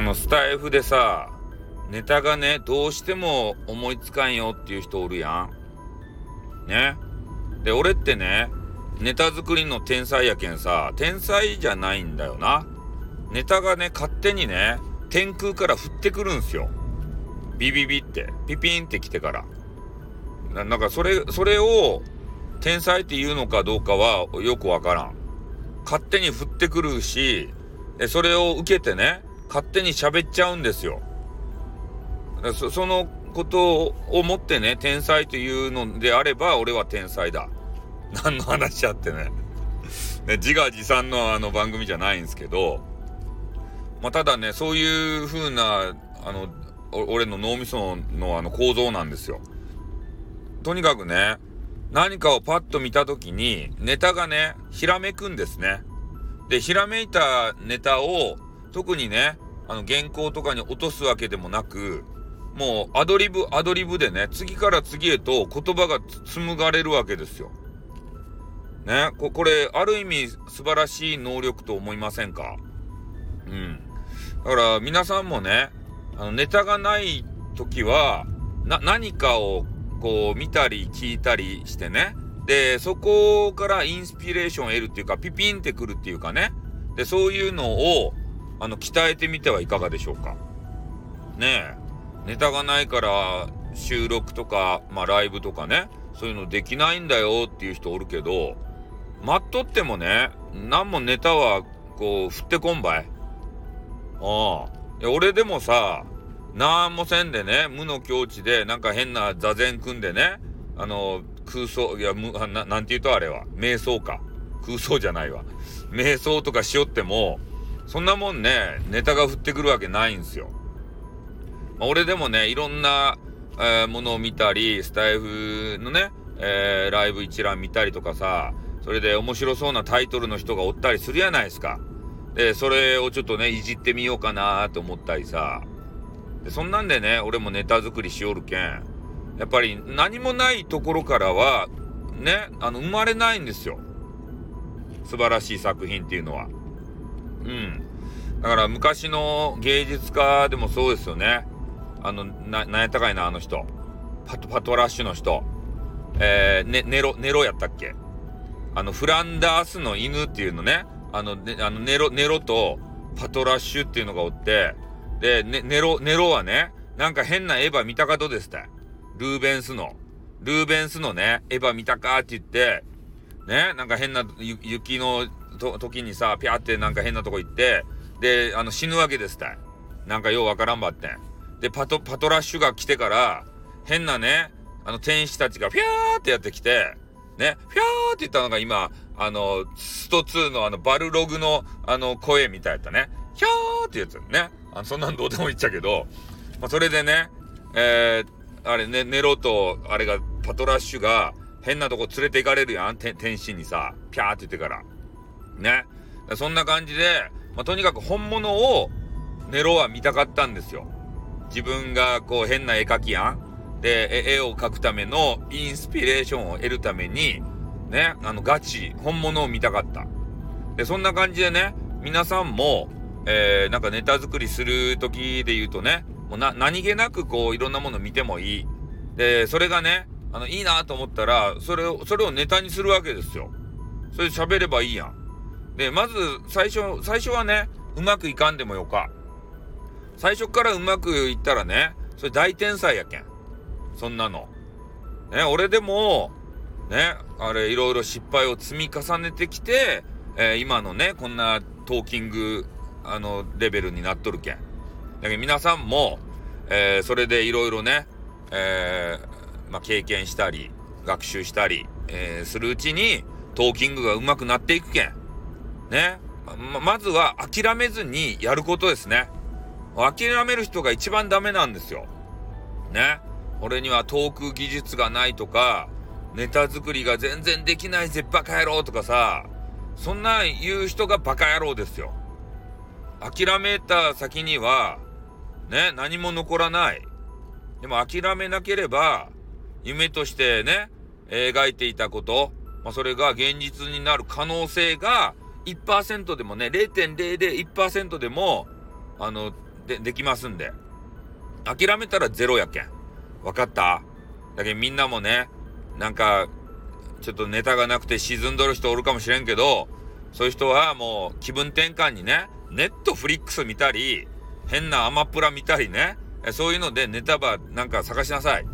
あの、スタイフでさ、ネタがね、どうしても思いつかんよっていう人おるやん。ね。で、俺ってね、ネタ作りの天才やけんさ、天才じゃないんだよな。ネタがね、勝手にね、天空から降ってくるんすよ。ビビビって、ピピンって来てから。ななんかそれ、それを天才って言うのかどうかはよくわからん。勝手に降ってくるし、それを受けてね、勝手に喋っちゃうんですよ。そそのことをもってね、天才というのであれば、俺は天才だ。何の話あってね。ね自画自賛のあの番組じゃないんですけど、まあ、ただね、そういう風な、あの、俺の脳みそのあの構造なんですよ。とにかくね、何かをパッと見た時に、ネタがね、ひらめくんですね。で、ひらめいたネタを、特にね、あの、原稿とかに落とすわけでもなく、もう、アドリブ、アドリブでね、次から次へと言葉が紡がれるわけですよ。ね、ここれ、ある意味素晴らしい能力と思いませんか？うん。だから皆さんもね、あのネタがない時は、な、何かをこう見たり聞いたりしてね。で、そこからインスピレーションを得るっていうか、ピピンってくるっていうかね。で、そういうのを、あの、鍛えてみてはいかがでしょうか？ねえ。ネタがないから収録とか、まあライブとかね、そういうのできないんだよっていう人おるけど、待っとってもね、何もネタはこう、振ってこんばい。ああ。俺でもさ、なんもせんでね、無の境地で、なんか変な座禅組んでね、あの、空想、いや、む、ななんて言うとあれは、瞑想か。空想じゃないわ。瞑想とかしよっても、そんなもんね、ネタが降ってくるわけないんすよ。まあ、俺でもね、いろんな、えー、ものを見たり、スタイフのね、えー、ライブ一覧見たりとかさ、それで面白そうなタイトルの人がおったりするやないですか。で、それをちょっとね、いじってみようかなと思ったりさ。で、そんなんでね、俺もネタ作りしよるけん。やっぱり何もないところからは、ね、あの、生まれないんですよ。素晴らしい作品っていうのは。うん。だから昔の芸術家でもそうですよね。あの、な、なんやったかいな、あの人。パト、パトラッシュの人。えー、ね、ネロ、ネロやったっけ？あの、フランダースの犬っていうのね。あの、ね、あのネロ、ネロとパトラッシュっていうのがおって、で、ね、ネロ、ネロはね、なんか変なエヴァ見たかとですって。ルーベンスの。ルーベンスのね、エヴァ見たかって言って、ね、なんか変な雪のと時にさ、ピャってなんか変なとこ行って、で、あの死ぬわけですって。なんかようわからんばってん。で、パト、パトラッシュが来てから、変なね、あの天使たちがピャーってやってきて、ね、ピャーって言ったのが今、あの、スト2のあの、バルログのあの、声みたいやったね。ヒャーってやつね。あの、そんなんどうでもいいっちゃけど、まあ、それでね、えー、あれね、ネロと、あれが、パトラッシュが、変なとこ連れて行かれるやん。天使にさ、ピャーって言ってから。ね。そんな感じで、まあ、とにかく本物を、ネロは見たかったんですよ。自分がこう変な絵描きやん。で、絵を描くためのインスピレーションを得るために、ね、あの、ガチ、本物を見たかった。で、そんな感じでね、皆さんも、えー、なんかネタ作りする時で言うとね、もうな、何気なくこう、いろんなもの見てもいい。で、それがね、あの、いいなと思ったら、それを、それをネタにするわけですよ。それで喋ればいいやん。で、まず、最初、最初はね、うまくいかんでもよか。最初からうまくいったらね、それ大天才やけん。そんなの。ね、俺でも、ね、あれ、いろいろ失敗を積み重ねてきて、えー、今のね、こんなトーキング、あの、レベルになっとるけん。だけど皆さんも、えー、それでいろいろね、えー、まあ、経験したり、学習したり、え、するうちに、トーキングが上手くなっていくけん。ね。ま、まずは諦めずにやることですね。諦める人が一番ダメなんですよ。ね。俺にはトーク技術がないとか、ネタ作りが全然できないぜバカ野郎とかさ、そんな言う人がバカ野郎ですよ。諦めた先には、ね、何も残らない。でも諦めなければ、夢としてね、描いていたこと、まあ、それが現実になる可能性が1%でもね、0.001%でも、あの、で、できますんで。諦めたらゼロやけん。わかった？だけどみんなもね、なんか、ちょっとネタがなくて沈んどる人おるかもしれんけど、そういう人はもう気分転換にね、ネットフリックス見たり、変なアマプラ見たりね、そういうのでネタばなんか探しなさい。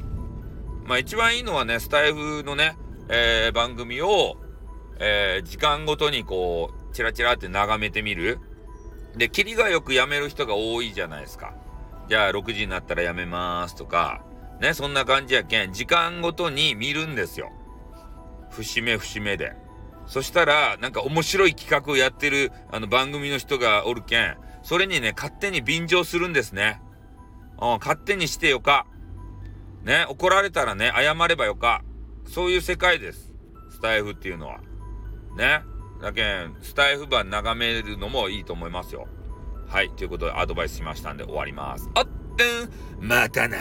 まあ一番いいのはね、スタイフのね、えー、番組を、えー、時間ごとにこう、チラチラって眺めてみる。で、キリがよくやめる人が多いじゃないですか。じゃあ6時になったらやめますとか、ね、そんな感じやけん、時間ごとに見るんですよ。節目節目で。そしたら、なんか面白い企画をやってる、あの番組の人がおるけん、それにね、勝手に便乗するんですね。うん、勝手にしてよか。ね、怒られたらね、謝ればよか。そういう世界です。スタイフっていうのは。ね。だけん、スタイフ版眺めるのもいいと思いますよ。はい。ということでアドバイスしましたんで終わります。あってん、またな